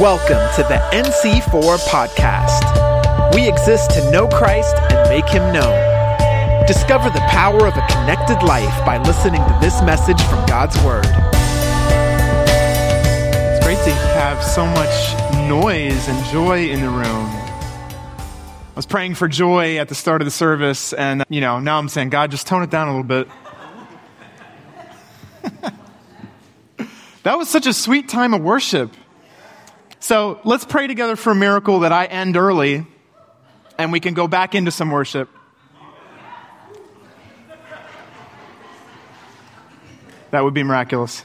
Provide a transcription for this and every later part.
Welcome to the NC4 podcast. We exist to know Christ and make him known. Discover the power of a connected life by listening to this message from God's Word. It's great to have so much noise and joy in the room. I was praying for joy at the start of the service, and uh, you know, now I'm saying, God, just tone it down a little bit. that was such a sweet time of worship. So let's pray together for a miracle that I end early and we can go back into some worship. That would be miraculous.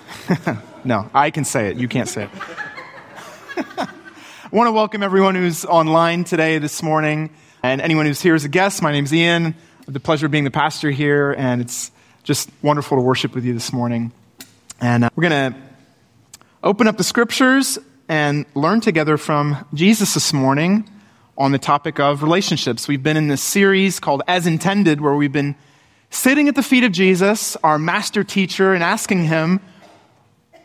no, I can say it. You can't say it. I want to welcome everyone who's online today, this morning, and anyone who's here as a guest. My name's Ian. The pleasure of being the pastor here, and it's just wonderful to worship with you this morning. And uh, we're going to open up the scriptures and learn together from Jesus this morning on the topic of relationships. We've been in this series called As Intended, where we've been sitting at the feet of Jesus, our master teacher, and asking him,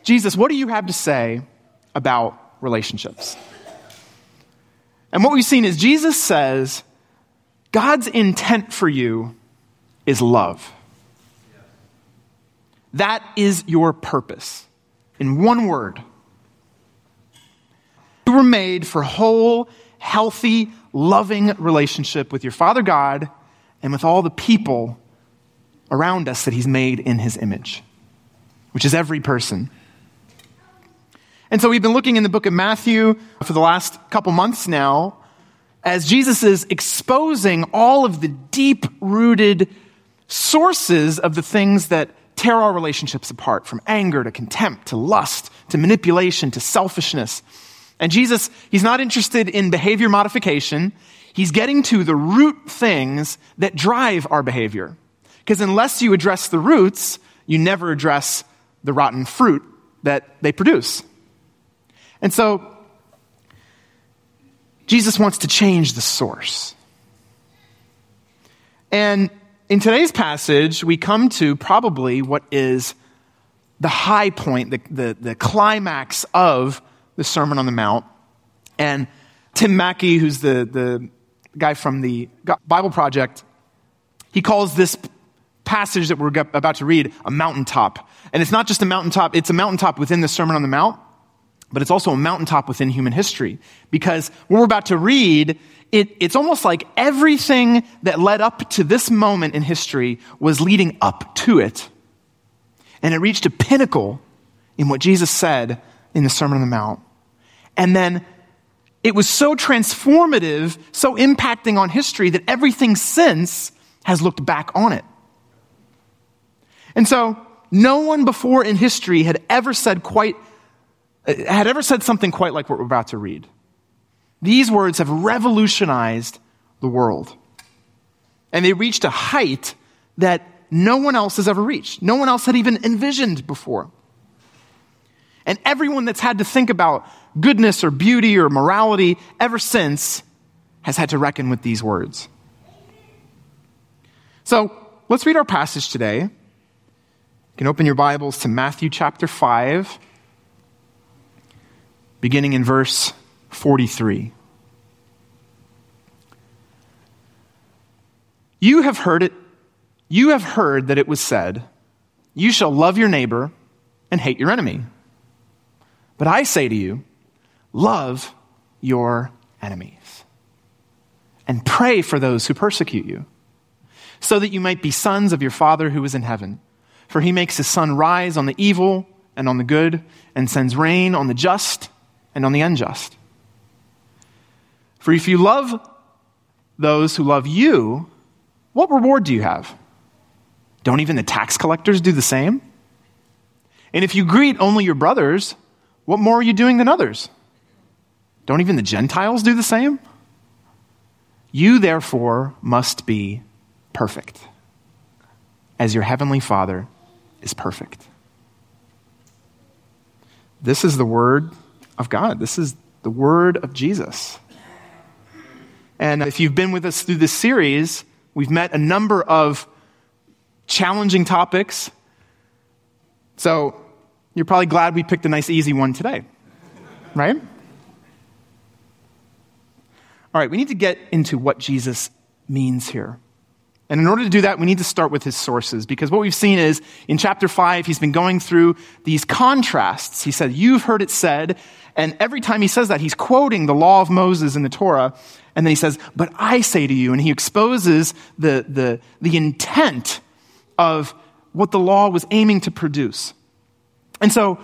Jesus, what do you have to say about relationships? And what we've seen is Jesus says, God's intent for you is love. That is your purpose in one word. You were made for whole, healthy, loving relationship with your Father God and with all the people around us that He's made in His image, which is every person. And so we've been looking in the book of Matthew for the last couple months now as Jesus is exposing all of the deep rooted sources of the things that tear our relationships apart from anger to contempt to lust to manipulation to selfishness. And Jesus, he's not interested in behavior modification. He's getting to the root things that drive our behavior. Because unless you address the roots, you never address the rotten fruit that they produce. And so, Jesus wants to change the source. And in today's passage, we come to probably what is the high point, the, the, the, climax of the Sermon on the Mount. And Tim Mackie, who's the, the guy from the Bible Project, he calls this passage that we're about to read a mountaintop. And it's not just a mountaintop, it's a mountaintop within the Sermon on the Mount, but it's also a mountaintop within human history. Because what we're about to read it, it's almost like everything that led up to this moment in history was leading up to it. And it reached a pinnacle in what Jesus said in the Sermon on the Mount. And then it was so transformative, so impacting on history that everything since has looked back on it. And so, no one before in history had ever said quite, had ever said something quite like what we're about to read. These words have revolutionized the world. And they reached a height that no one else has ever reached. No one else had even envisioned before. And everyone that's had to think about goodness or beauty or morality ever since has had to reckon with these words. So let's read our passage today. You can open your Bibles to Matthew chapter 5, beginning in verse 43. You have heard it, you have heard that it was said, You shall love your neighbor and hate your enemy. But I say to you, love your enemies and pray for those who persecute you, so that you might be sons of your Father who is in heaven. For he makes his sun rise on the evil and on the good, and sends rain on the just and on the unjust. For if you love those who love you, what reward do you have? Don't even the tax collectors do the same? And if you greet only your brothers, what more are you doing than others? Don't even the Gentiles do the same? You, therefore, must be perfect, as your heavenly Father is perfect. This is the word of God. This is the word of Jesus. And if you've been with us through this series, we've met a number of challenging topics. So you're probably glad we picked a nice, easy one today. right? All right, we need to get into what Jesus means here. And in order to do that, we need to start with his sources because what we've seen is in chapter 5, he's been going through these contrasts. He said, You've heard it said. And every time he says that, he's quoting the law of Moses in the Torah. And then he says, But I say to you. And he exposes the, the, the intent of what the law was aiming to produce. And so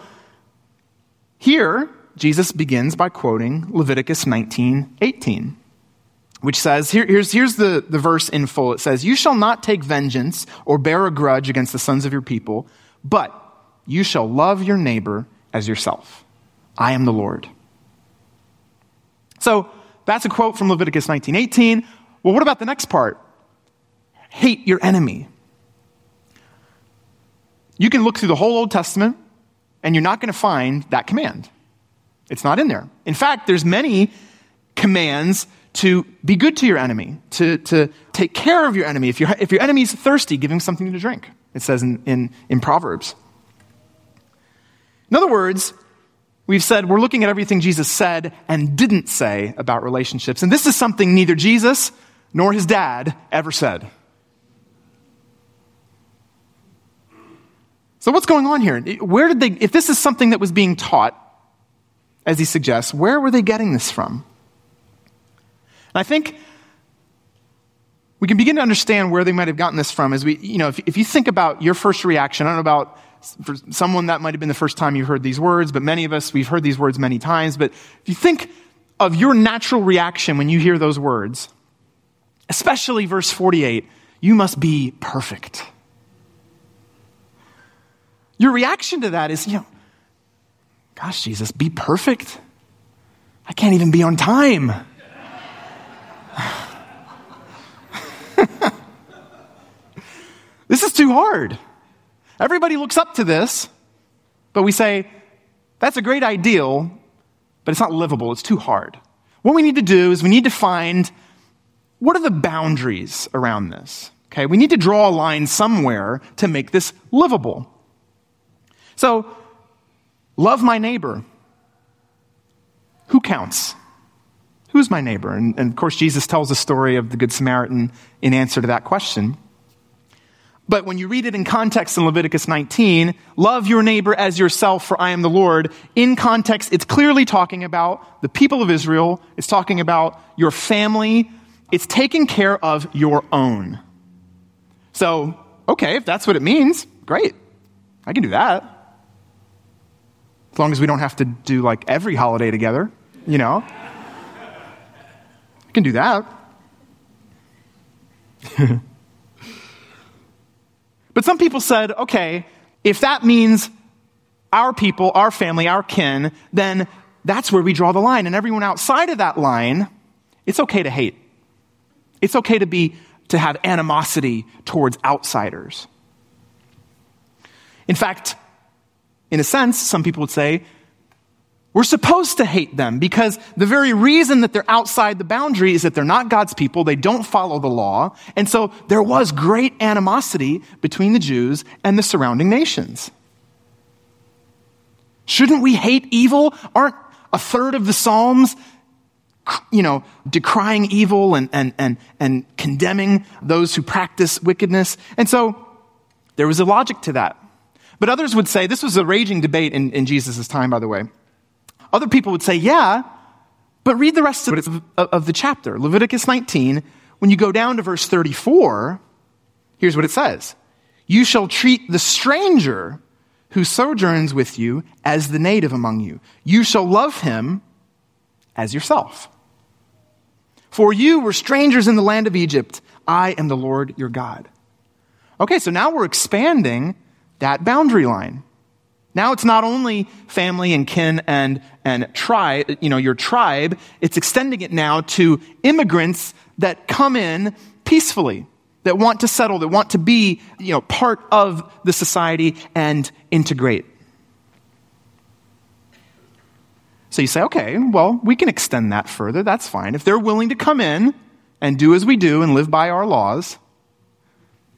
here, Jesus begins by quoting Leviticus 19 18 which says, here, here's, here's the, the verse in full. It says, You shall not take vengeance or bear a grudge against the sons of your people, but you shall love your neighbor as yourself. I am the Lord. So that's a quote from Leviticus 19:18. Well, what about the next part? Hate your enemy. You can look through the whole Old Testament and you're not going to find that command. It's not in there. In fact, there's many commands to be good to your enemy, to, to take care of your enemy. If, if your enemy's thirsty, give him something to drink, it says in, in, in Proverbs. In other words, we've said we're looking at everything Jesus said and didn't say about relationships. And this is something neither Jesus nor his dad ever said. So, what's going on here? Where did they, if this is something that was being taught, as he suggests, where were they getting this from? And I think we can begin to understand where they might have gotten this from as we, you know, if, if you think about your first reaction, I don't know about for someone that might have been the first time you've heard these words, but many of us, we've heard these words many times. But if you think of your natural reaction when you hear those words, especially verse 48, you must be perfect. Your reaction to that is, you know, gosh, Jesus, be perfect. I can't even be on time. this is too hard. Everybody looks up to this, but we say, that's a great ideal, but it's not livable. It's too hard. What we need to do is we need to find what are the boundaries around this? Okay, we need to draw a line somewhere to make this livable. So, love my neighbor. Who counts? Who's my neighbor? And, and, of course, Jesus tells the story of the Good Samaritan in answer to that question. But when you read it in context in Leviticus 19, love your neighbor as yourself, for I am the Lord. In context, it's clearly talking about the people of Israel. It's talking about your family. It's taking care of your own. So, okay, if that's what it means, great. I can do that. As long as we don't have to do like every holiday together, you know? I can do that. but some people said, okay, if that means our people, our family, our kin, then that's where we draw the line. And everyone outside of that line, it's okay to hate. It's okay to be to have animosity towards outsiders. In fact, in a sense, some people would say we're supposed to hate them because the very reason that they're outside the boundary is that they're not God's people, they don't follow the law, and so there was great animosity between the Jews and the surrounding nations. Shouldn't we hate evil? Aren't a third of the Psalms, you know, decrying evil and, and, and, and condemning those who practice wickedness? And so there was a logic to that. But others would say, this was a raging debate in, in Jesus' time, by the way. Other people would say, yeah, but read the rest of, of the chapter. Leviticus 19, when you go down to verse 34, here's what it says You shall treat the stranger who sojourns with you as the native among you. You shall love him as yourself. For you were strangers in the land of Egypt. I am the Lord your God. Okay, so now we're expanding that boundary line. Now it's not only family and kin and, and tribe, you know, your tribe, it's extending it now to immigrants that come in peacefully, that want to settle, that want to be, you know, part of the society and integrate. So you say, okay, well, we can extend that further. That's fine. If they're willing to come in and do as we do and live by our laws,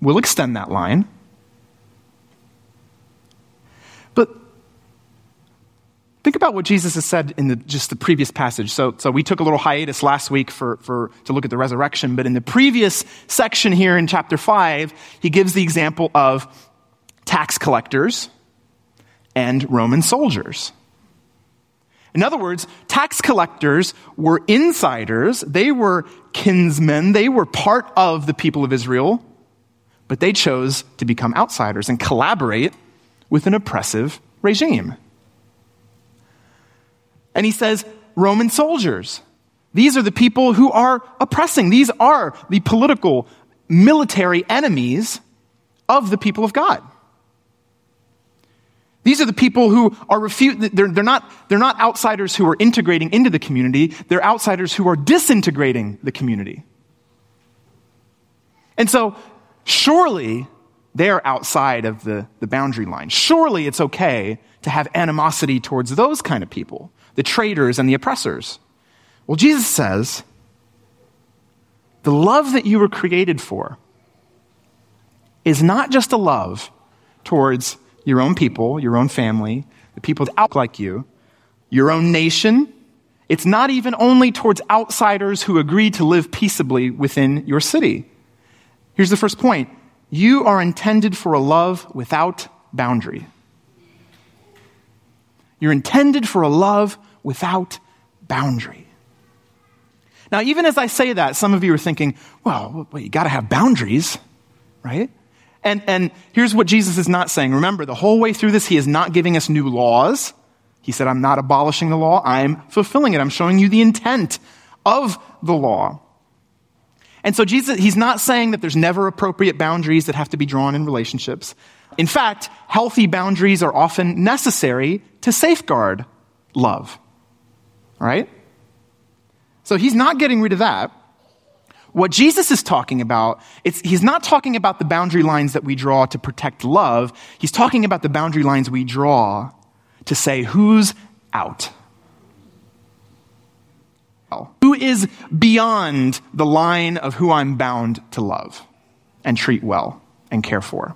we'll extend that line. Think about what Jesus has said in the, just the previous passage. So, so we took a little hiatus last week for, for, to look at the resurrection, but in the previous section here in chapter 5, he gives the example of tax collectors and Roman soldiers. In other words, tax collectors were insiders, they were kinsmen, they were part of the people of Israel, but they chose to become outsiders and collaborate with an oppressive regime. And he says, Roman soldiers. These are the people who are oppressing. These are the political, military enemies of the people of God. These are the people who are refute, they're, they're, not, they're not outsiders who are integrating into the community, they're outsiders who are disintegrating the community. And so, surely they are outside of the, the boundary line. Surely it's okay to have animosity towards those kind of people the traitors and the oppressors. Well, Jesus says, the love that you were created for is not just a love towards your own people, your own family, the people that out like you, your own nation. It's not even only towards outsiders who agree to live peaceably within your city. Here's the first point you are intended for a love without boundary. You're intended for a love without boundary. Now, even as I say that, some of you are thinking, well, well you got to have boundaries, right? And, and here's what Jesus is not saying. Remember, the whole way through this, he is not giving us new laws. He said, I'm not abolishing the law, I'm fulfilling it. I'm showing you the intent of the law. And so Jesus, he's not saying that there's never appropriate boundaries that have to be drawn in relationships. In fact, healthy boundaries are often necessary to safeguard love. Right? So he's not getting rid of that. What Jesus is talking about, he's not talking about the boundary lines that we draw to protect love. He's talking about the boundary lines we draw to say who's out. Who is beyond the line of who I'm bound to love and treat well and care for?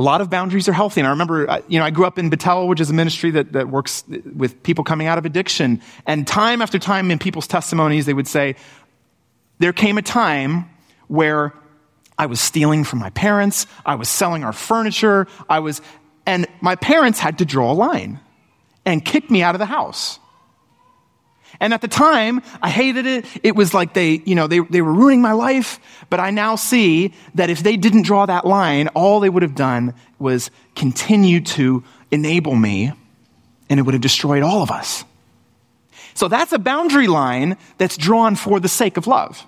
A lot of boundaries are healthy. And I remember, uh, you know, I grew up in Betel, which is a ministry that, that works with people coming out of addiction. And time after time in people's testimonies, they would say, there came a time where I was stealing from my parents, I was selling our furniture, I was, and my parents had to draw a line and kick me out of the house. And at the time, I hated it. It was like they, you know, they, they were ruining my life. But I now see that if they didn't draw that line, all they would have done was continue to enable me, and it would have destroyed all of us. So that's a boundary line that's drawn for the sake of love.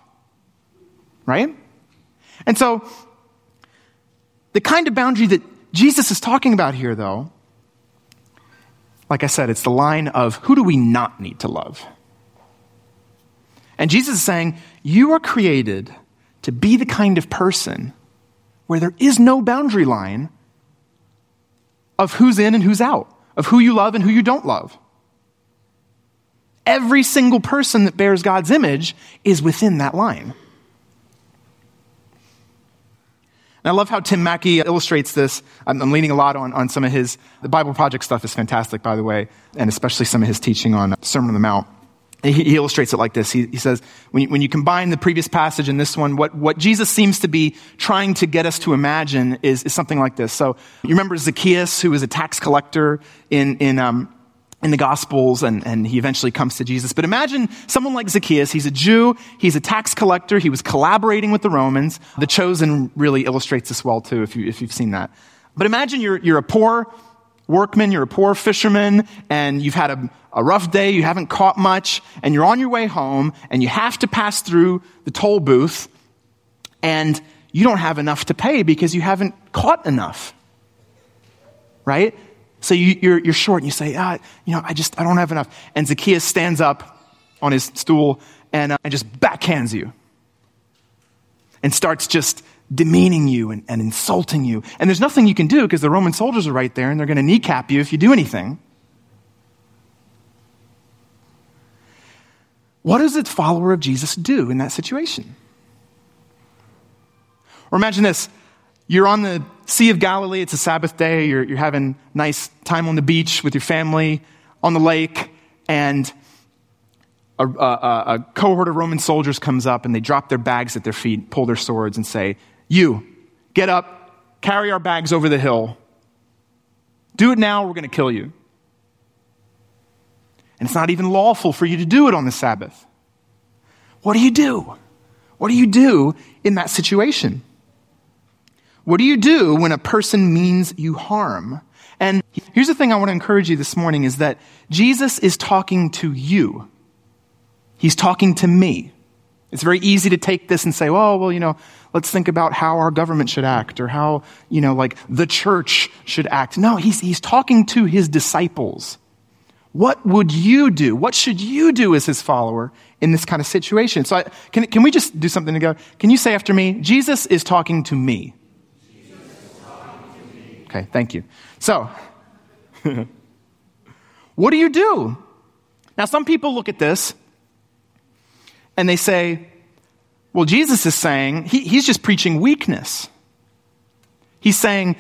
Right? And so, the kind of boundary that Jesus is talking about here, though, like I said, it's the line of who do we not need to love? And Jesus is saying, You are created to be the kind of person where there is no boundary line of who's in and who's out, of who you love and who you don't love. Every single person that bears God's image is within that line. And I love how Tim Mackie illustrates this. I'm, I'm, leaning a lot on, on some of his, the Bible Project stuff is fantastic, by the way, and especially some of his teaching on Sermon on the Mount. He, he illustrates it like this. He, he says, when you, when you, combine the previous passage and this one, what, what Jesus seems to be trying to get us to imagine is, is something like this. So you remember Zacchaeus, who was a tax collector in, in, um, in the Gospels, and, and he eventually comes to Jesus. But imagine someone like Zacchaeus. He's a Jew, he's a tax collector, he was collaborating with the Romans. The Chosen really illustrates this well, too, if, you, if you've seen that. But imagine you're, you're a poor workman, you're a poor fisherman, and you've had a, a rough day, you haven't caught much, and you're on your way home, and you have to pass through the toll booth, and you don't have enough to pay because you haven't caught enough. Right? So you, are you're, you're short, and you say, ah, you know, I just, I don't have enough. And Zacchaeus stands up on his stool and, uh, and just backhands you and starts just demeaning you and, and insulting you. And there's nothing you can do because the Roman soldiers are right there and they're going to kneecap you if you do anything. What does a follower of Jesus do in that situation? Or imagine this you're on the Sea of Galilee. It's a Sabbath day. You're, you're having nice time on the beach with your family, on the lake, and a, a, a cohort of Roman soldiers comes up and they drop their bags at their feet, pull their swords, and say, You, get up, carry our bags over the hill. Do it now, we're going to kill you. And it's not even lawful for you to do it on the Sabbath. What do you do? What do you do in that situation? What do you do when a person means you harm? And here's the thing I want to encourage you this morning is that Jesus is talking to you. He's talking to me. It's very easy to take this and say, oh, well, you know, let's think about how our government should act or how, you know, like the church should act. No, he's, he's talking to his disciples. What would you do? What should you do as his follower in this kind of situation? So, I, can, can we just do something together? Can you say after me, Jesus is talking to me? Okay, thank you. So, what do you do? Now, some people look at this and they say, well, Jesus is saying, he, he's just preaching weakness. He's saying,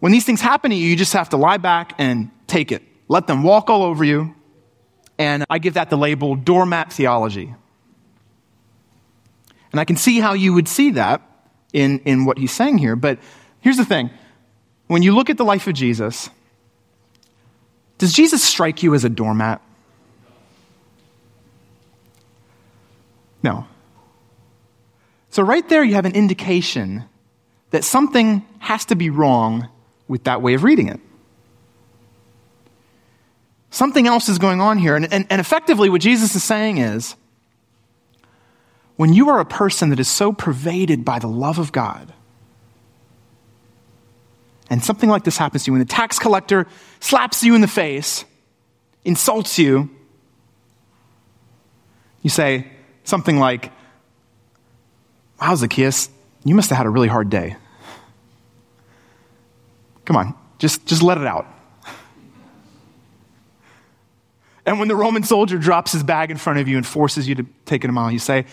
when these things happen to you, you just have to lie back and take it. Let them walk all over you. And I give that the label doormat theology. And I can see how you would see that in, in what he's saying here. But here's the thing when you look at the life of Jesus, does Jesus strike you as a doormat? No. So, right there, you have an indication that something has to be wrong with that way of reading it. Something else is going on here. And, and, and, effectively, what Jesus is saying is when you are a person that is so pervaded by the love of God, and something like this happens to you, when the tax collector slaps you in the face, insults you, you say something like, Wow, Zacchaeus, you must have had a really hard day. Come on, just, just let it out. And when the Roman soldier drops his bag in front of you and forces you to take it a mile, you say,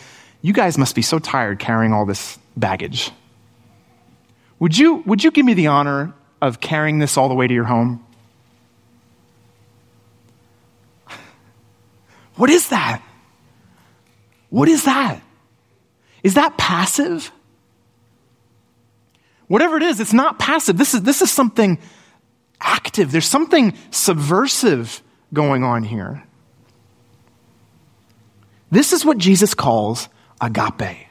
You guys must be so tired carrying all this baggage. Would you, would you give me the honor of carrying this all the way to your home? What is that? What is that? Is that passive? Whatever it is, it's not passive. This is, this is something active. There's something subversive going on here. This is what Jesus calls agape.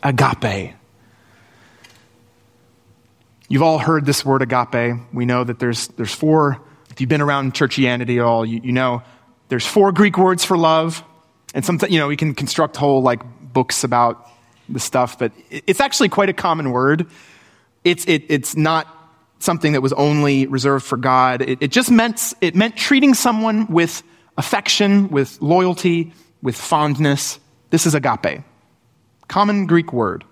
Agape. You've all heard this word agape. We know that there's, there's four, if you've been around churchianity at all, you, you know there's four Greek words for love. And sometimes, you know, we can construct whole like books about the stuff, but it's actually quite a common word. It's, it, it's not something that was only reserved for God. It, it just meant, it meant treating someone with affection, with loyalty, with fondness. This is agape. Common Greek word.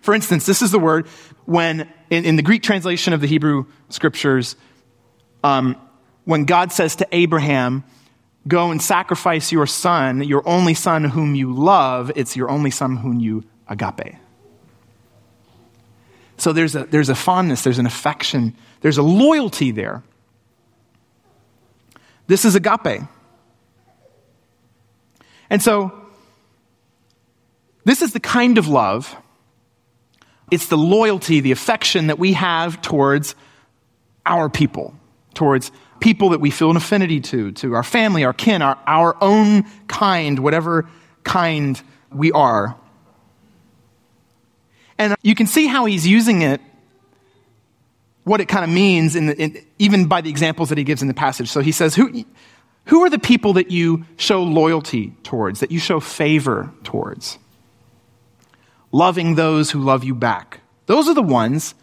For instance, this is the word when, in, in the Greek translation of the Hebrew scriptures, um, when God says to Abraham, Go and sacrifice your son, your only son whom you love, it's your only son whom you agape. So there's a, there's a fondness, there's an affection, there's a loyalty there. This is agape. And so, this is the kind of love, it's the loyalty, the affection that we have towards our people, towards people that we feel an affinity to, to our family, our kin, our, our own kind, whatever kind we are. And you can see how he's using it, what it kind of means, in, the, in even by the examples that he gives in the passage. So he says, who, who are the people that you show loyalty towards, that you show favor towards? Loving those who love you back. Those are the ones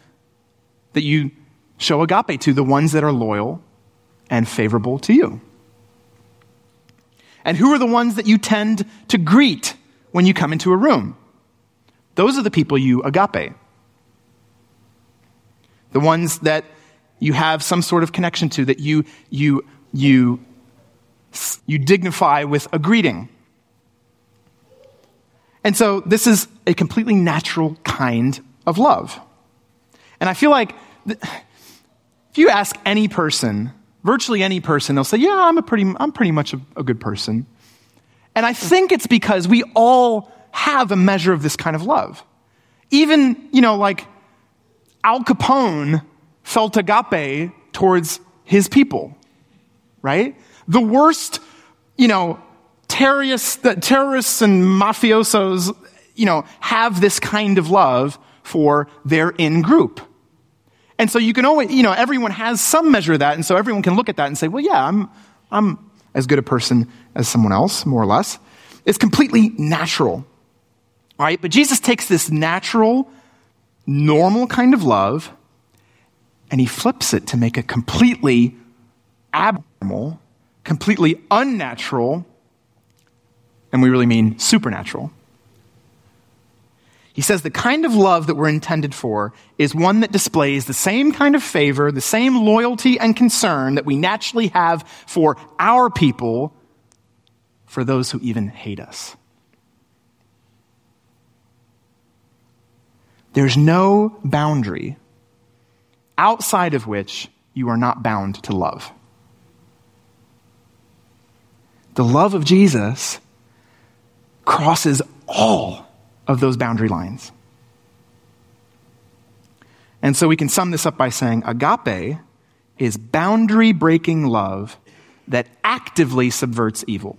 that you show agape to, the ones that are loyal and favorable to you. And who are the ones that you tend to greet when you come into a room? Those are the people you agape. The ones that you have some sort of connection to, that you, you, you, you dignify with a greeting. And so this is a completely natural kind of love. And I feel like th- if you ask any person, virtually any person, they'll say, Yeah, I'm, a pretty, I'm pretty much a, a good person. And I think it's because we all have a measure of this kind of love. Even, you know, like Al Capone felt agape towards his people, right? The worst, you know, terrorists, terrorists and mafiosos, you know, have this kind of love for their in group. And so you can always, you know, everyone has some measure of that, and so everyone can look at that and say, well, yeah, I'm, I'm as good a person as someone else, more or less. It's completely natural, right? But Jesus takes this natural, normal kind of love and he flips it to make it completely abnormal, completely unnatural, and we really mean supernatural. He says the kind of love that we're intended for is one that displays the same kind of favor, the same loyalty and concern that we naturally have for our people, for those who even hate us. There's no boundary outside of which you are not bound to love. The love of Jesus crosses all of those boundary lines. And so we can sum this up by saying agape is boundary breaking love that actively subverts evil.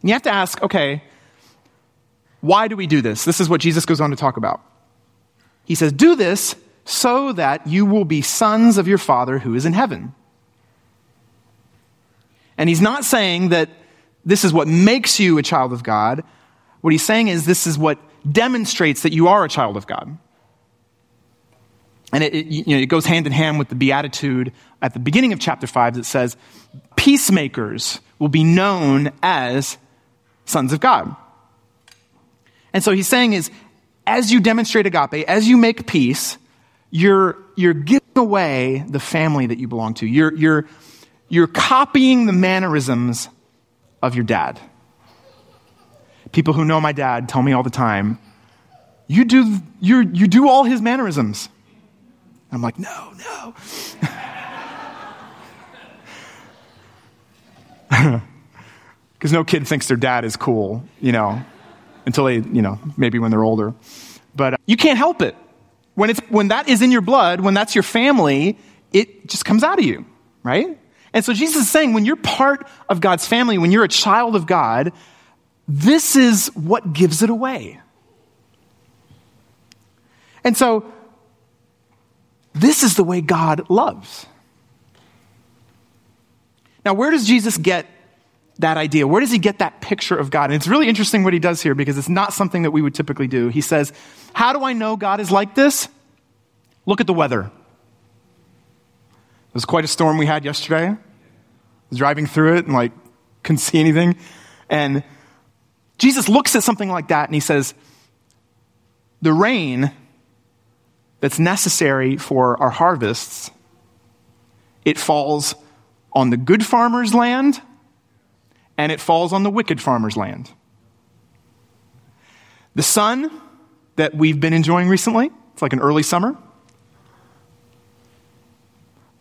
And you have to ask okay, why do we do this? This is what Jesus goes on to talk about. He says, Do this so that you will be sons of your Father who is in heaven. And he's not saying that this is what makes you a child of God. What he's saying is this is what demonstrates that you are a child of God. And it, it, you know, it goes hand in hand with the beatitude at the beginning of chapter 5 that says, Peacemakers will be known as sons of God. And so he's saying is, as you demonstrate agape, as you make peace, you're, you're giving away the family that you belong to. You're, you're, you're copying the mannerisms of your dad. People who know my dad tell me all the time, you do, you you do all his mannerisms. And I'm like, no, no. Because no kid thinks their dad is cool, you know, until they, you know, maybe when they're older. But uh, you can't help it. When, it's, when that is in your blood, when that's your family, it just comes out of you, right? And so Jesus is saying when you're part of God's family, when you're a child of God, this is what gives it away. And so, this is the way God loves. Now, where does Jesus get that idea? Where does he get that picture of God? And it's really interesting what he does here because it's not something that we would typically do. He says, How do I know God is like this? Look at the weather. It was quite a storm we had yesterday. Driving through it and like couldn't see anything. And Jesus looks at something like that and he says, The rain that's necessary for our harvests, it falls on the good farmer's land and it falls on the wicked farmer's land. The sun that we've been enjoying recently, it's like an early summer.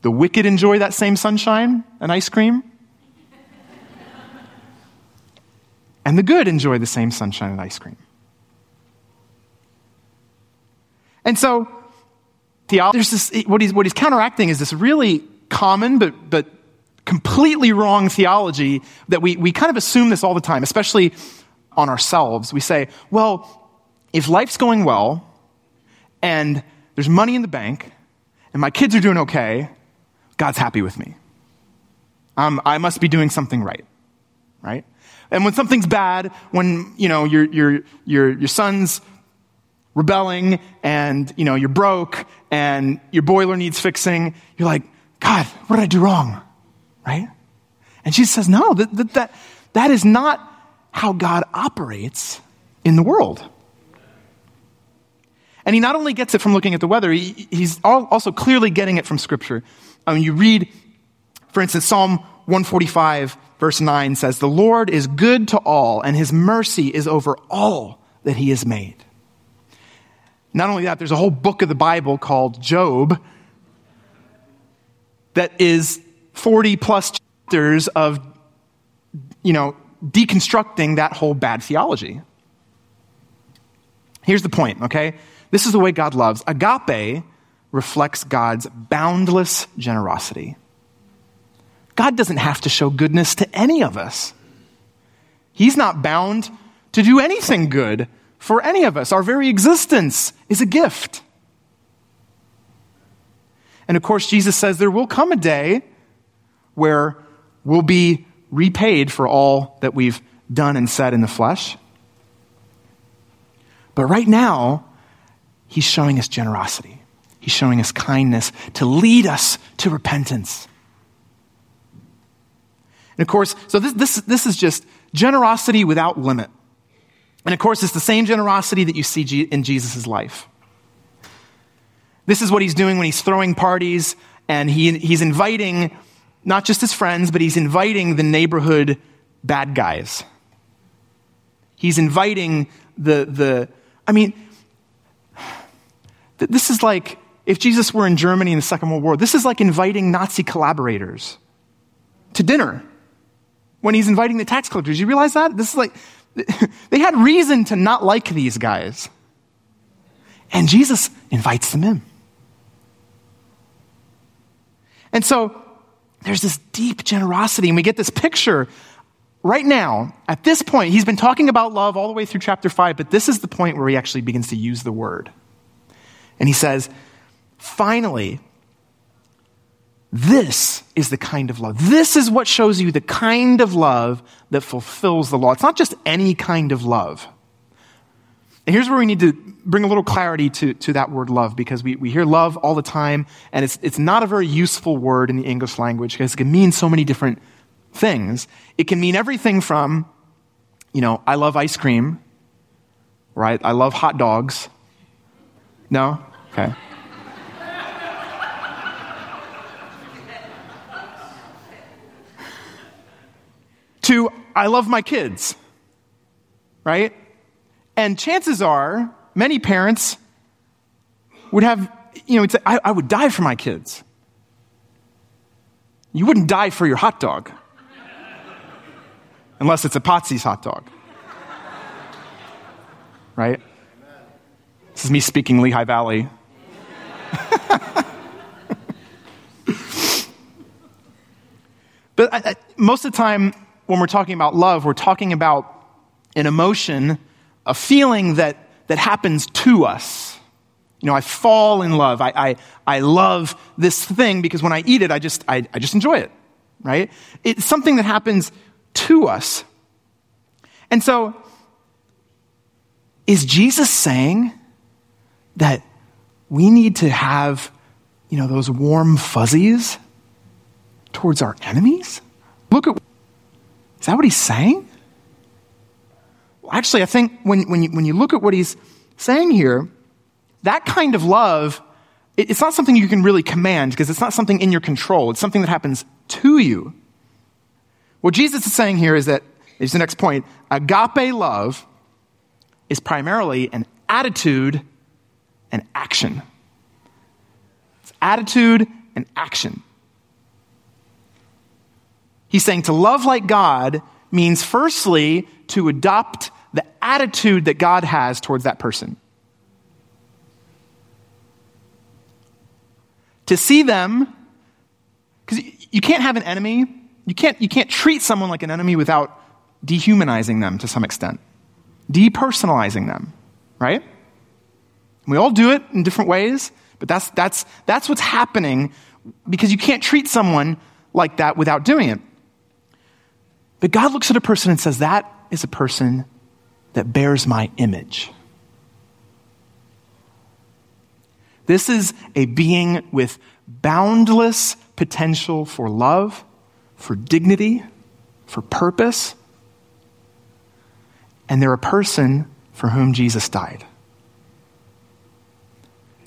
The wicked enjoy that same sunshine and ice cream. and the good enjoy the same sunshine and ice cream. And so, there's this, what, he's, what he's counteracting is this really common but, but completely wrong theology that we, we kind of assume this all the time, especially on ourselves. We say, well, if life's going well and there's money in the bank and my kids are doing okay, God's happy with me. Um, I must be doing something right, right? And when something's bad, when, you know, your, your, your, your son's rebelling and, you know, you're broke and your boiler needs fixing, you're like, God, what did I do wrong? Right? And Jesus says, no, that, that, that, that is not how God operates in the world. And he not only gets it from looking at the weather, he, he's also clearly getting it from Scripture. I mean, you read, for instance, Psalm 145, verse 9 says, The Lord is good to all, and his mercy is over all that he has made. Not only that, there's a whole book of the Bible called Job that is 40 plus chapters of, you know, deconstructing that whole bad theology. Here's the point, okay? This is the way God loves. Agape reflects God's boundless generosity. God doesn't have to show goodness to any of us. He's not bound to do anything good for any of us. Our very existence is a gift. And of course, Jesus says there will come a day where we'll be repaid for all that we've done and said in the flesh. But right now, he's showing us generosity. He's showing us kindness to lead us to repentance. And of course, so this, this, this is just generosity without limit. And of course, it's the same generosity that you see in Jesus' life. This is what he's doing when he's throwing parties and he, he's inviting not just his friends, but he's inviting the neighborhood bad guys. He's inviting the, the I mean, this is like if Jesus were in Germany in the Second World War, this is like inviting Nazi collaborators to dinner when he's inviting the tax collectors. You realize that? This is like, they had reason to not like these guys. And Jesus invites them in. And so there's this deep generosity, and we get this picture right now, at this point. He's been talking about love all the way through chapter 5, but this is the point where he actually begins to use the word. And he says, finally, this is the kind of love. This is what shows you the kind of love that fulfills the law. It's not just any kind of love. And here's where we need to bring a little clarity to, to that word love because we, we hear love all the time, and it's, it's not a very useful word in the English language because it can mean so many different things. It can mean everything from, you know, I love ice cream, right? I love hot dogs. No? Okay. To I love my kids, right? And chances are, many parents would have, you know, say, I, I would die for my kids. You wouldn't die for your hot dog, unless it's a Potsy's hot dog, right? This is me speaking Lehigh Valley. but I, I, most of the time, when we're talking about love, we're talking about an emotion, a feeling that, that happens to us. You know, I fall in love. I, I, I love this thing because when I eat it, I just, I, I just enjoy it, right? It's something that happens to us. And so, is Jesus saying that we need to have, you know, those warm fuzzies towards our enemies? Look at is that what he's saying? Well, actually, I think when, when, you, when you look at what he's saying here, that kind of love, it, it's not something you can really command because it's not something in your control. It's something that happens to you. What Jesus is saying here is that, is the next point, agape love is primarily an attitude and action. It's attitude and action. He's saying to love like God means, firstly, to adopt the attitude that God has towards that person. To see them, because you can't have an enemy, you can't, you can't treat someone like an enemy without dehumanizing them to some extent, depersonalizing them, right? We all do it in different ways, but that's, that's, that's what's happening because you can't treat someone like that without doing it. But God looks at a person and says, That is a person that bears my image. This is a being with boundless potential for love, for dignity, for purpose. And they're a person for whom Jesus died.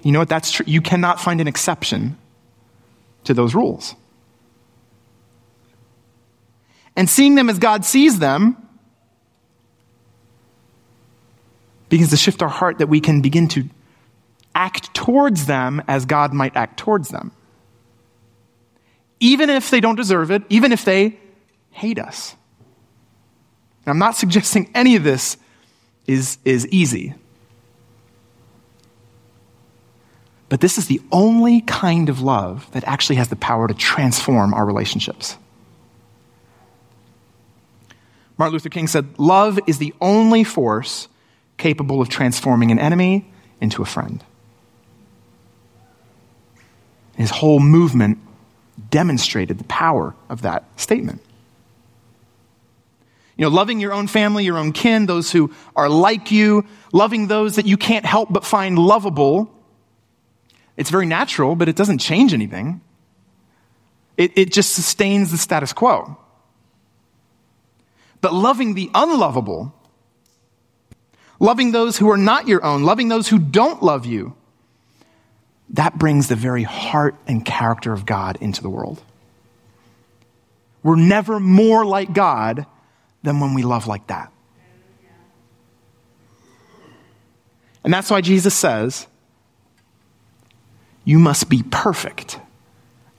You know what? That's true. You cannot find an exception to those rules and seeing them as God sees them begins to shift our heart that we can begin to act towards them as God might act towards them. Even if they don't deserve it, even if they hate us. I'm not suggesting any of this is, is easy. But this is the only kind of love that actually has the power to transform our relationships. Martin Luther King said, Love is the only force capable of transforming an enemy into a friend. His whole movement demonstrated the power of that statement. You know, loving your own family, your own kin, those who are like you, loving those that you can't help but find lovable, it's very natural, but it doesn't change anything. It, it just sustains the status quo. But loving the unlovable, loving those who are not your own, loving those who don't love you, that brings the very heart and character of God into the world. We're never more like God than when we love like that. And that's why Jesus says, You must be perfect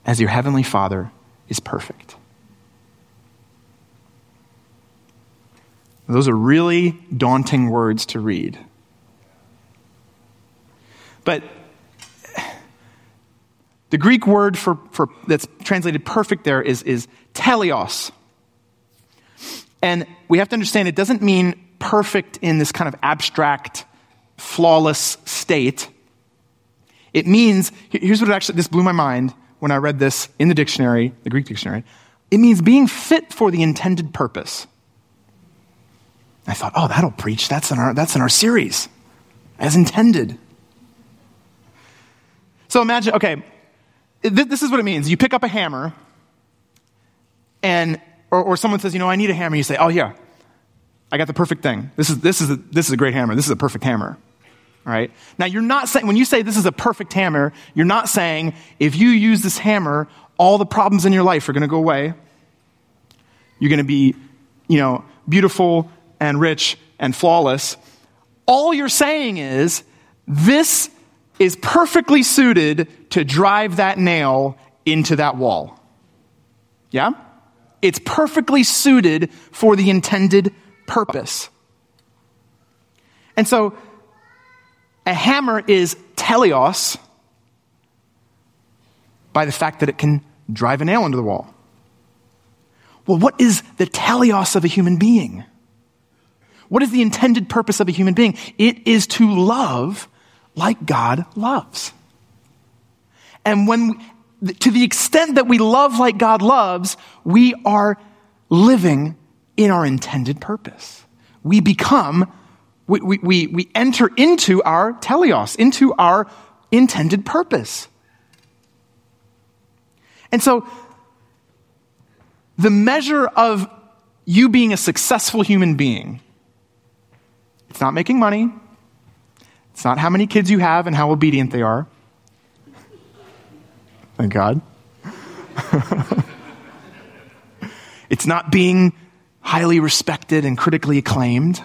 as your heavenly Father is perfect. Those are really daunting words to read. But the Greek word for, for, that's translated perfect there is, is teleos. And we have to understand it doesn't mean perfect in this kind of abstract, flawless state. It means, here's what it actually, this blew my mind when I read this in the dictionary, the Greek dictionary. It means being fit for the intended purpose. I thought, oh, that'll preach. That's in our, that's in our series, as intended. So imagine, okay, this is what it means. You pick up a hammer, and, or, or someone says, you know, I need a hammer. You say, oh, yeah, I got the perfect thing. This is, this is, a, this is a great hammer. This is a perfect hammer. All right? Now, you're not saying, when you say this is a perfect hammer, you're not saying if you use this hammer, all the problems in your life are going to go away. You're going to be, you know, beautiful and rich and flawless. All you're saying is this is perfectly suited to drive that nail into that wall. Yeah? It's perfectly suited for the intended purpose. And so, a hammer is teleos by the fact that it can drive a nail into the wall. Well, what is the teleos of a human being? What is the intended purpose of a human being? It is to love like God loves. And when, to the extent that we love like God loves, we are living in our intended purpose. We become, we, we, we, we enter into our teleos, into our intended purpose. And so, the measure of you being a successful human being it's not making money. It's not how many kids you have and how obedient they are. Thank God. it's not being highly respected and critically acclaimed.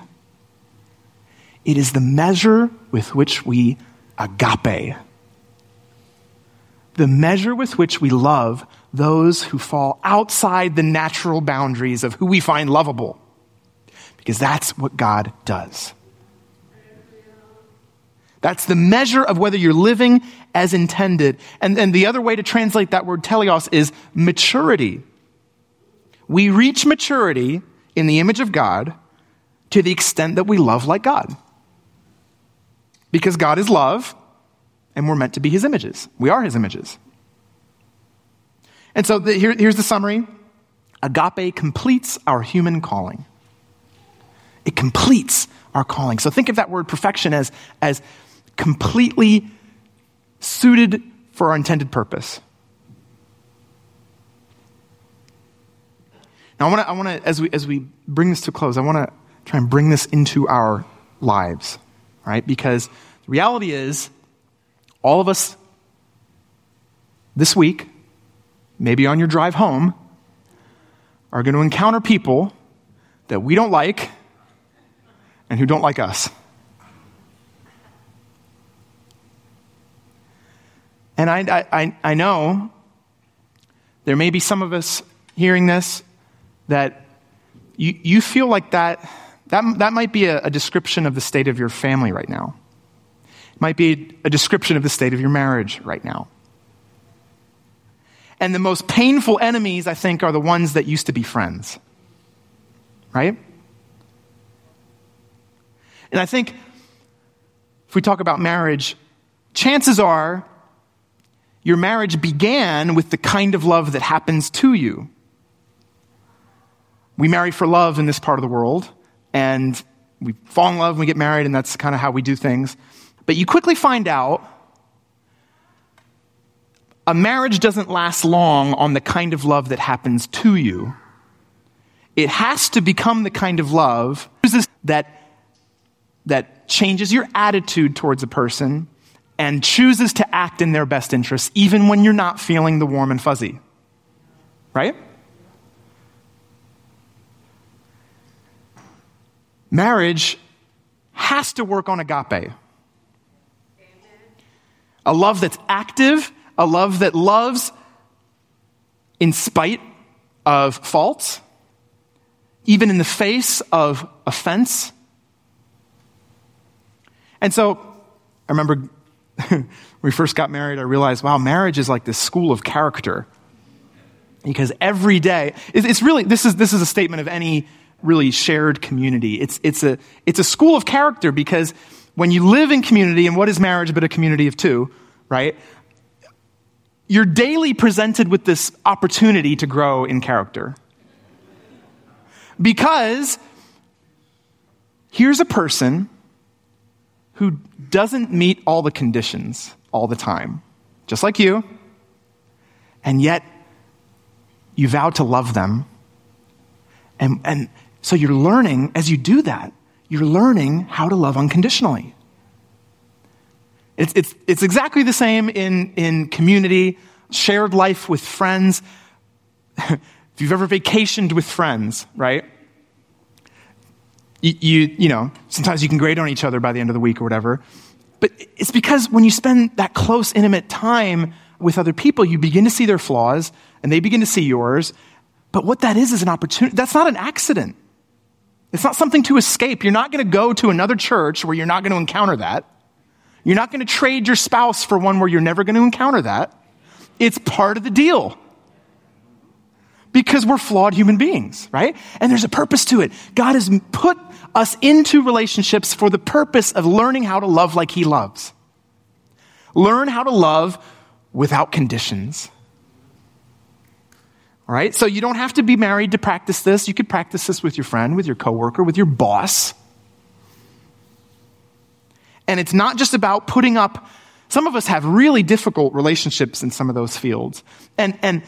It is the measure with which we agape, the measure with which we love those who fall outside the natural boundaries of who we find lovable, because that's what God does. That's the measure of whether you're living as intended. And, and the other way to translate that word teleos is maturity. We reach maturity in the image of God to the extent that we love like God. Because God is love, and we're meant to be his images. We are his images. And so the, here, here's the summary agape completes our human calling. It completes our calling. So think of that word perfection as, as completely suited for our intended purpose. Now, I want to, I as we, as we bring this to close, I want to try and bring this into our lives, right? Because the reality is, all of us this week, maybe on your drive home, are going to encounter people that we don't like and who don't like us. And I, I, I know there may be some of us hearing this that you, you feel like that, that, that might be a, a description of the state of your family right now. It might be a description of the state of your marriage right now. And the most painful enemies, I think, are the ones that used to be friends. Right? And I think if we talk about marriage, chances are your marriage began with the kind of love that happens to you. We marry for love in this part of the world, and we fall in love and we get married, and that's kind of how we do things. But you quickly find out a marriage doesn't last long on the kind of love that happens to you. It has to become the kind of love that, that changes your attitude towards a person and chooses to act in their best interests, even when you're not feeling the warm and fuzzy. Right? Marriage has to work on agape. A love that's active, a love that loves in spite of faults, even in the face of offense. And so I remember when we first got married, I realized, wow, marriage is like this school of character. Because every day, it's really, this is, this is a statement of any really shared community. It's, it's, a, it's a school of character because when you live in community, and what is marriage but a community of two, right? You're daily presented with this opportunity to grow in character. Because here's a person who doesn't meet all the conditions all the time, just like you, and yet you vow to love them. And, and so you're learning, as you do that, you're learning how to love unconditionally. It's, it's, it's exactly the same in, in community, shared life with friends. if you've ever vacationed with friends, right? You, you, you know, sometimes you can grate on each other by the end of the week or whatever. But it's because when you spend that close, intimate time with other people, you begin to see their flaws and they begin to see yours. But what that is is an opportunity. That's not an accident. It's not something to escape. You're not going to go to another church where you're not going to encounter that. You're not going to trade your spouse for one where you're never going to encounter that. It's part of the deal because we're flawed human beings, right? And there's a purpose to it. God has put us into relationships for the purpose of learning how to love like He loves. Learn how to love without conditions. All right? So you don't have to be married to practice this. You could practice this with your friend, with your coworker, with your boss. And it's not just about putting up some of us have really difficult relationships in some of those fields. And and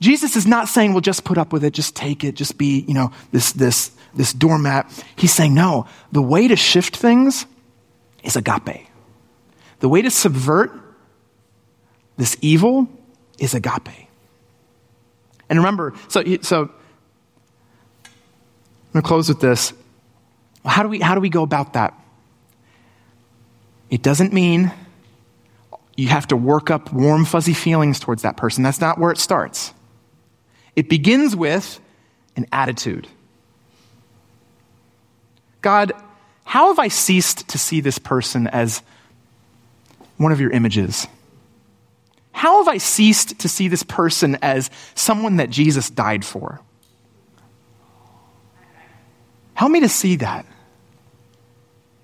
Jesus is not saying, well, just put up with it, just take it, just be, you know, this, this, this doormat. He's saying, no, the way to shift things is agape. The way to subvert this evil is agape. And remember, so, so I'm going to close with this. How do, we, how do we go about that? It doesn't mean you have to work up warm, fuzzy feelings towards that person. That's not where it starts. It begins with an attitude. God, how have I ceased to see this person as one of your images? How have I ceased to see this person as someone that Jesus died for? Help me to see that.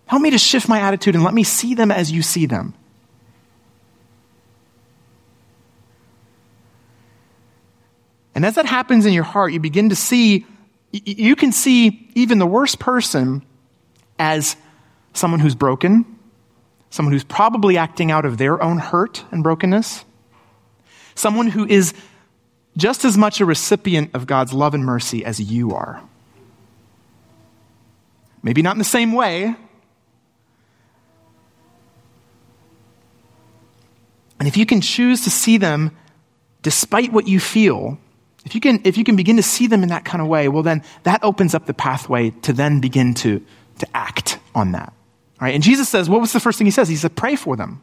Help me to shift my attitude and let me see them as you see them. And as that happens in your heart, you begin to see, you can see even the worst person as someone who's broken, someone who's probably acting out of their own hurt and brokenness, someone who is just as much a recipient of God's love and mercy as you are. Maybe not in the same way. And if you can choose to see them despite what you feel, if you can, if you can begin to see them in that kind of way, well, then that opens up the pathway to then begin to, to act on that. All right? And Jesus says, what was the first thing he says? He said, pray for them.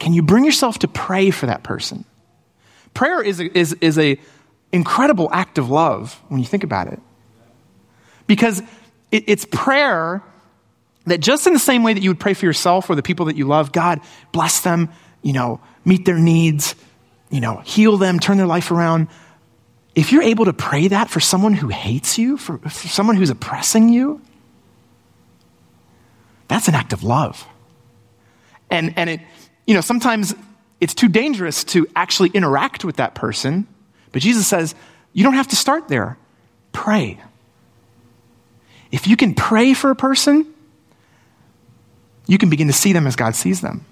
can you bring yourself to pray for that person? Prayer is a, is, is a incredible act of love when you think about it. Because it, it's prayer that just in the same way that you would pray for yourself or the people that you love, God, bless them, you know, meet their needs, you know, heal them, turn their life around. If you're able to pray that for someone who hates you, for, for someone who's oppressing you, that's an act of love. And, and it, you know, sometimes it's too dangerous to actually interact with that person. But Jesus says, you don't have to start there. Pray. If you can pray for a person, you can begin to see them as God sees them.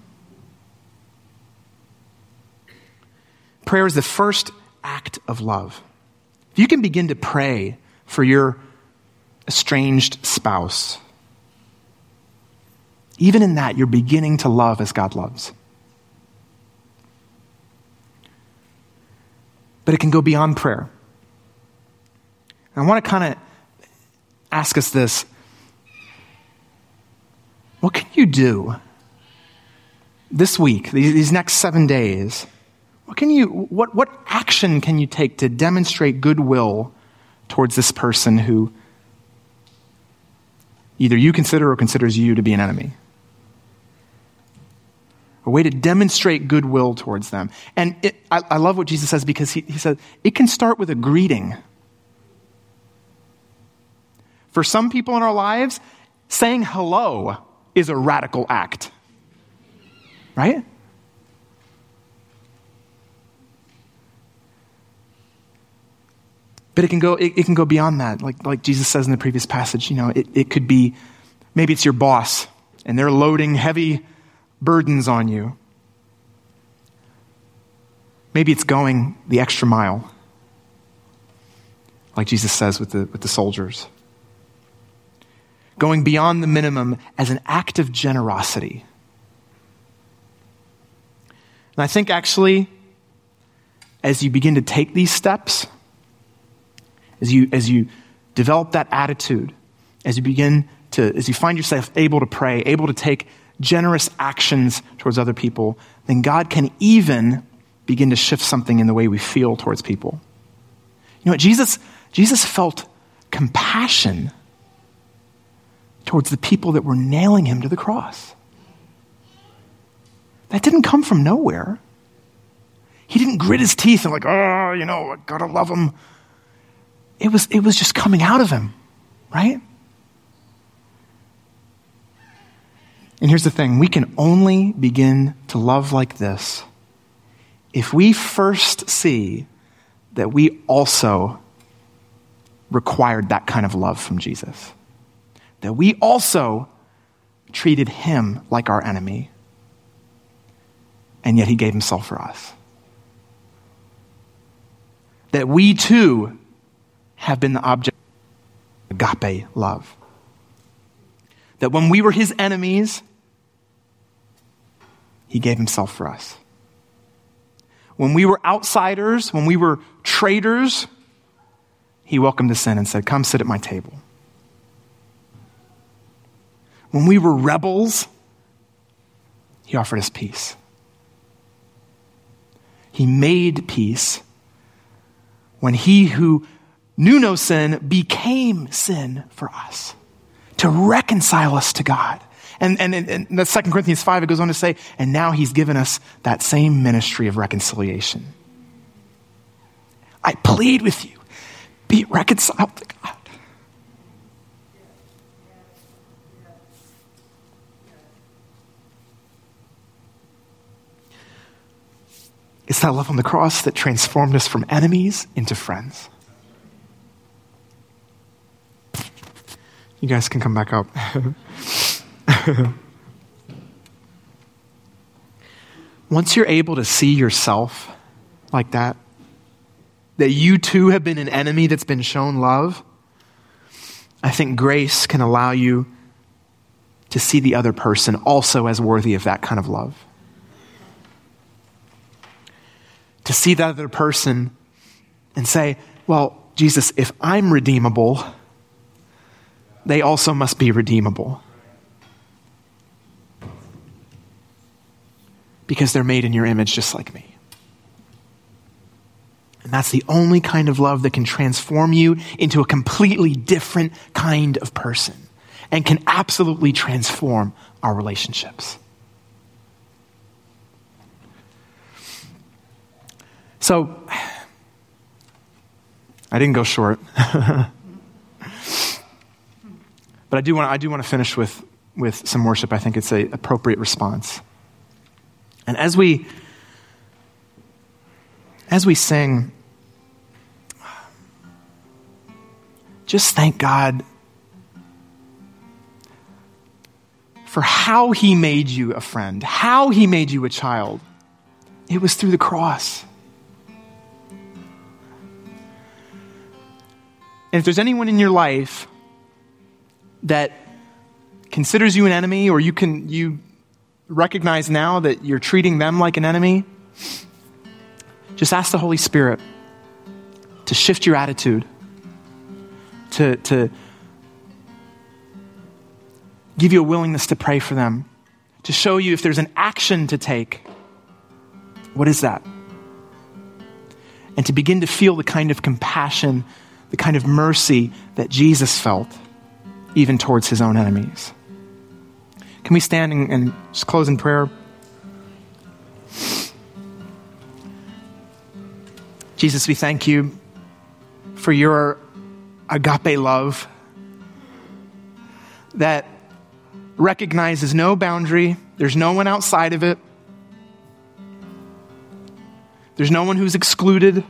Prayer is the first act of love. If you can begin to pray for your estranged spouse, even in that, you're beginning to love as God loves. But it can go beyond prayer. I want to kind of ask us this what can you do this week, these next seven days? What can you, what, what action can you take to demonstrate goodwill towards this person who either you consider or considers you to be an enemy? A way to demonstrate goodwill towards them. And it, I, I, love what Jesus says because he, he said it can start with a greeting. For some people in our lives, saying hello is a radical act. Right? But it can go, it, it, can go beyond that. Like, like Jesus says in the previous passage, you know, it, it could be maybe it's your boss and they're loading heavy burdens on you. Maybe it's going the extra mile, like Jesus says with the, with the soldiers going beyond the minimum as an act of generosity. And I think actually, as you begin to take these steps, as you, as you develop that attitude, as you begin to, as you find yourself able to pray, able to take generous actions towards other people, then God can even begin to shift something in the way we feel towards people. You know what? Jesus, Jesus felt compassion towards the people that were nailing him to the cross. That didn't come from nowhere. He didn't grit his teeth and like, oh, you know, I gotta love him. It was, it was just coming out of him, right? And here's the thing we can only begin to love like this if we first see that we also required that kind of love from Jesus that we also treated him like our enemy, and yet he gave himself for us. That we too have been the object of agape love. That when we were his enemies, he gave himself for us. When we were outsiders, when we were traitors, he welcomed us in and said, Come sit at my table. When we were rebels, he offered us peace. He made peace when he who knew no sin became sin for us to reconcile us to God. And, and in the 2 Corinthians 5, it goes on to say, and now he's given us that same ministry of reconciliation. I plead with you, be reconciled to God. It's that love on the cross that transformed us from enemies into friends. You guys can come back up. Once you're able to see yourself like that, that you too have been an enemy that's been shown love, I think grace can allow you to see the other person also as worthy of that kind of love. to see that other person and say, well, Jesus, if I'm redeemable, they also must be redeemable. because they're made in your image just like me. And that's the only kind of love that can transform you into a completely different kind of person and can absolutely transform our relationships. So, I didn't go short. but I do want, I do want to finish with, with some worship. I think it's an appropriate response. And as we as we sing, just thank God for how He made you a friend, how He made you a child. It was through the cross. And if there's anyone in your life that considers you an enemy or you can you recognize now that you're treating them like an enemy, just ask the Holy Spirit to shift your attitude, to, to give you a willingness to pray for them, to show you if there's an action to take. What is that? And to begin to feel the kind of compassion, the kind of mercy that Jesus felt, even towards his own enemies. Can we stand and, and just close in prayer? Jesus, we thank you for your agape love that recognizes no boundary, there's no one outside of it, there's no one who's excluded.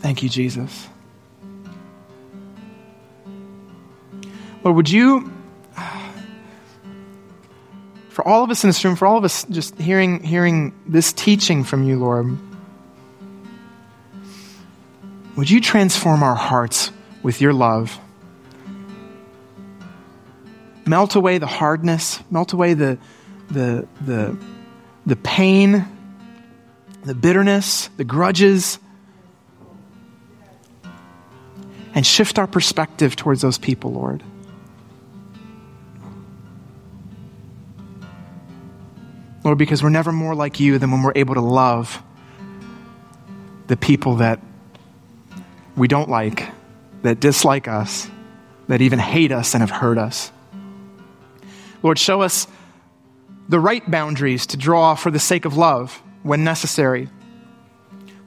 Thank you, Jesus. Lord, would you, for all of us in this room, for all of us just hearing, hearing this teaching from you, Lord, would you transform our hearts with your love? Melt away the hardness, melt away the, the, the, the pain, the bitterness, the grudges, and shift our perspective towards those people, Lord. Lord, because we're never more like you than when we're able to love the people that we don't like, that dislike us, that even hate us and have hurt us. Lord, show us the right boundaries to draw for the sake of love when necessary.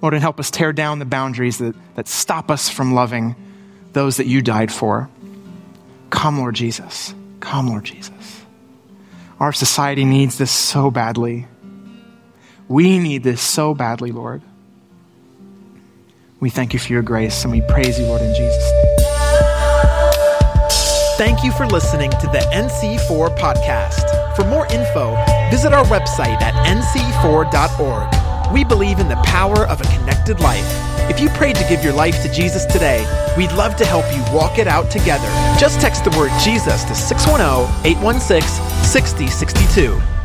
Lord, and help us tear down the boundaries that, that stop us from loving those that you died for. Come, Lord Jesus. Come, Lord Jesus. Our society needs this so badly. We need this so badly, Lord. We thank you for your grace and we praise you, Lord, in Jesus' name. Thank you for listening to the NC4 podcast. For more info, visit our website at nc4.org. We believe in the power of a connected life. If you prayed to give your life to Jesus today, we'd love to help you walk it out together. Just text the word Jesus to 610 816 6062.